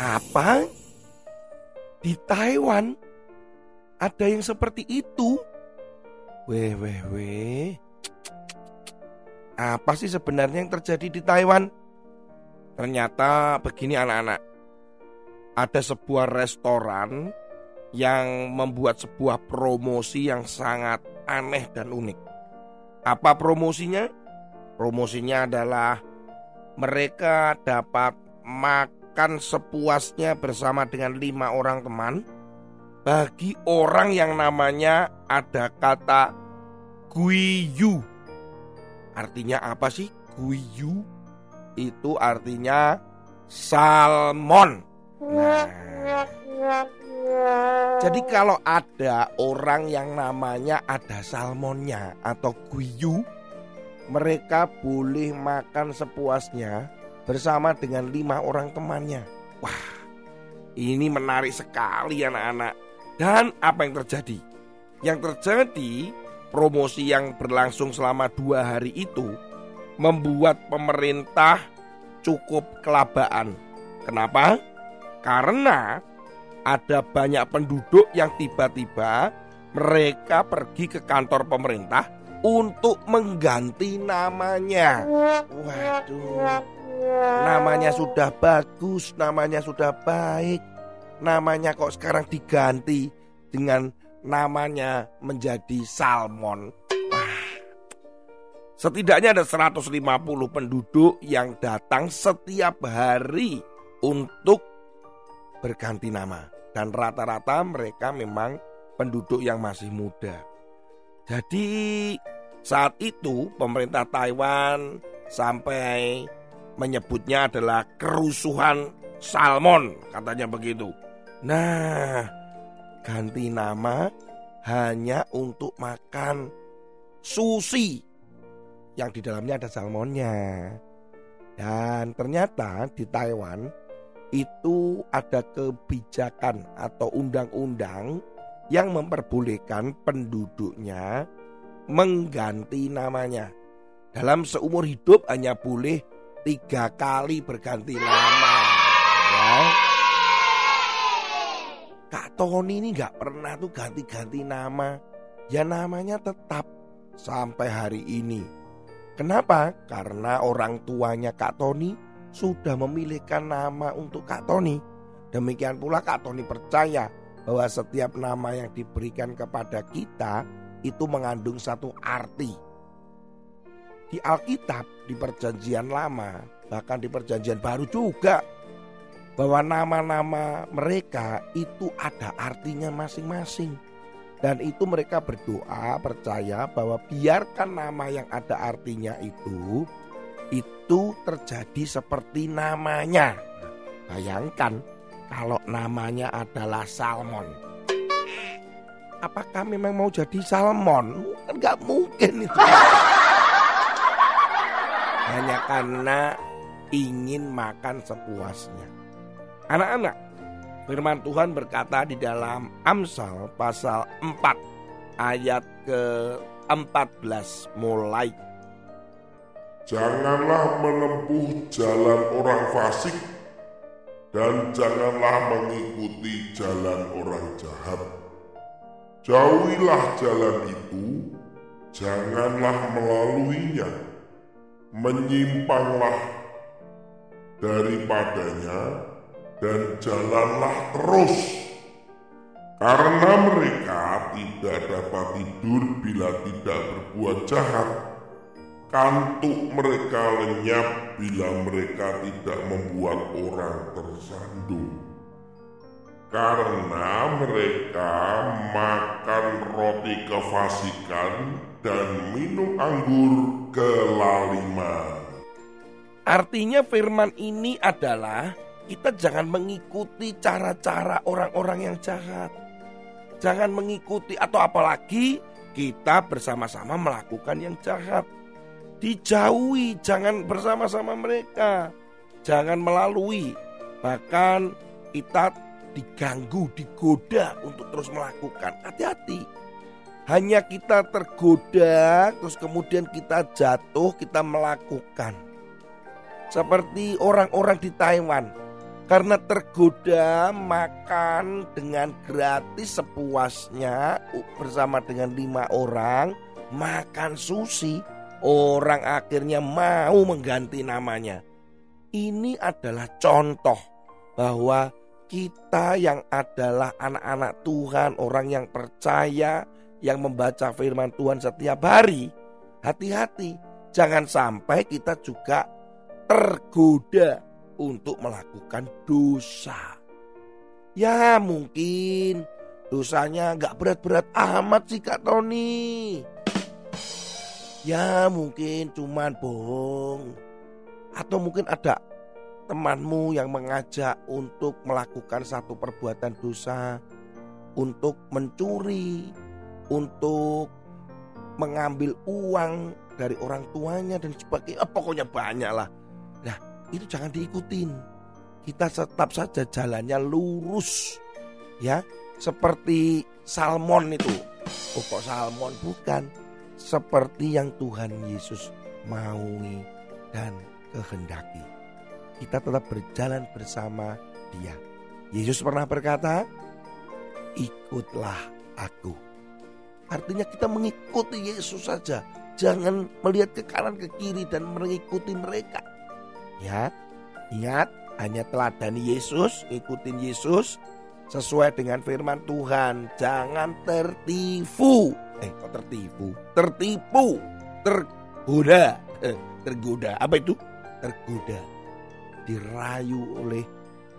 Apa? Di Taiwan ada yang seperti itu? Weh, weh, weh. Apa sih sebenarnya yang terjadi di Taiwan? Ternyata begini anak-anak. Ada sebuah restoran yang membuat sebuah promosi yang sangat aneh dan unik. Apa promosinya? Promosinya adalah mereka dapat makan makan sepuasnya bersama dengan lima orang teman bagi orang yang namanya ada kata guiyu. Artinya apa sih guiyu? Itu artinya salmon. Nah, jadi kalau ada orang yang namanya ada salmonnya atau guiyu, mereka boleh makan sepuasnya bersama dengan lima orang temannya. Wah, ini menarik sekali anak-anak. Dan apa yang terjadi? Yang terjadi promosi yang berlangsung selama dua hari itu membuat pemerintah cukup kelabaan. Kenapa? Karena ada banyak penduduk yang tiba-tiba mereka pergi ke kantor pemerintah untuk mengganti namanya. Waduh. Namanya sudah bagus, namanya sudah baik. Namanya kok sekarang diganti dengan namanya menjadi salmon. Setidaknya ada 150 penduduk yang datang setiap hari untuk berganti nama. Dan rata-rata mereka memang penduduk yang masih muda. Jadi saat itu pemerintah Taiwan sampai menyebutnya adalah kerusuhan salmon, katanya begitu. Nah, ganti nama hanya untuk makan sushi yang di dalamnya ada salmonnya. Dan ternyata di Taiwan itu ada kebijakan atau undang-undang yang memperbolehkan penduduknya mengganti namanya. Dalam seumur hidup hanya boleh tiga kali berganti nama. Ya. Kak Tony ini nggak pernah tuh ganti-ganti nama. Ya namanya tetap sampai hari ini. Kenapa? Karena orang tuanya Kak Tony sudah memilihkan nama untuk Kak Tony. Demikian pula Kak Tony percaya bahwa setiap nama yang diberikan kepada kita itu mengandung satu arti di Alkitab, di Perjanjian Lama, bahkan di Perjanjian Baru juga, bahwa nama-nama mereka itu ada artinya masing-masing. Dan itu mereka berdoa percaya bahwa biarkan nama yang ada artinya itu itu terjadi seperti namanya. Bayangkan kalau namanya adalah salmon. Apakah memang mau jadi salmon? Kan nggak mungkin itu hanya karena ingin makan sepuasnya. Anak-anak, firman Tuhan berkata di dalam Amsal pasal 4 ayat ke-14 mulai. Janganlah menempuh jalan orang fasik dan janganlah mengikuti jalan orang jahat. Jauhilah jalan itu, janganlah melaluinya menyimpanglah daripadanya dan jalanlah terus. Karena mereka tidak dapat tidur bila tidak berbuat jahat. Kantuk mereka lenyap bila mereka tidak membuat orang tersandung karena mereka makan roti kefasikan dan minum anggur kelaliman. Artinya firman ini adalah kita jangan mengikuti cara-cara orang-orang yang jahat. Jangan mengikuti atau apalagi kita bersama-sama melakukan yang jahat. Dijauhi, jangan bersama-sama mereka. Jangan melalui. Bahkan kita diganggu, digoda untuk terus melakukan. Hati-hati. Hanya kita tergoda, terus kemudian kita jatuh, kita melakukan. Seperti orang-orang di Taiwan, karena tergoda makan dengan gratis sepuasnya bersama dengan lima orang, makan sushi, orang akhirnya mau mengganti namanya. Ini adalah contoh bahwa kita yang adalah anak-anak Tuhan, orang yang percaya, yang membaca firman Tuhan setiap hari, hati-hati, jangan sampai kita juga tergoda untuk melakukan dosa. Ya mungkin dosanya nggak berat-berat amat sih Kak Tony. Ya mungkin cuman bohong. Atau mungkin ada temanmu yang mengajak untuk melakukan satu perbuatan dosa. Untuk mencuri. Untuk mengambil uang dari orang tuanya dan sebagainya. Pokoknya banyak lah Nah itu jangan diikutin. Kita tetap saja jalannya lurus. Ya seperti salmon itu. Oh kok salmon bukan. Seperti yang Tuhan Yesus maui dan kehendaki. Kita tetap berjalan bersama dia. Yesus pernah berkata, ikutlah aku. Artinya kita mengikuti Yesus saja. Jangan melihat ke kanan ke kiri dan mengikuti mereka. Ya, ingat hanya teladani Yesus, ikutin Yesus sesuai dengan firman Tuhan. Jangan tertipu. Eh, kok tertipu? Tertipu, tergoda, eh, tergoda. Apa itu? Tergoda, dirayu oleh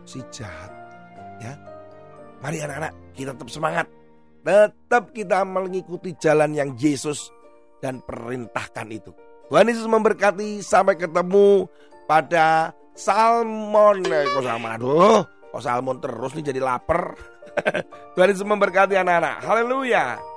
si jahat. Ya, mari anak-anak kita tetap semangat. Tetap kita mengikuti jalan yang Yesus dan perintahkan itu. Tuhan Yesus memberkati. Sampai ketemu pada salmon. Eh, kok sama aduh, kok salmon terus nih jadi lapar. Tuhan Yesus memberkati anak-anak. Haleluya.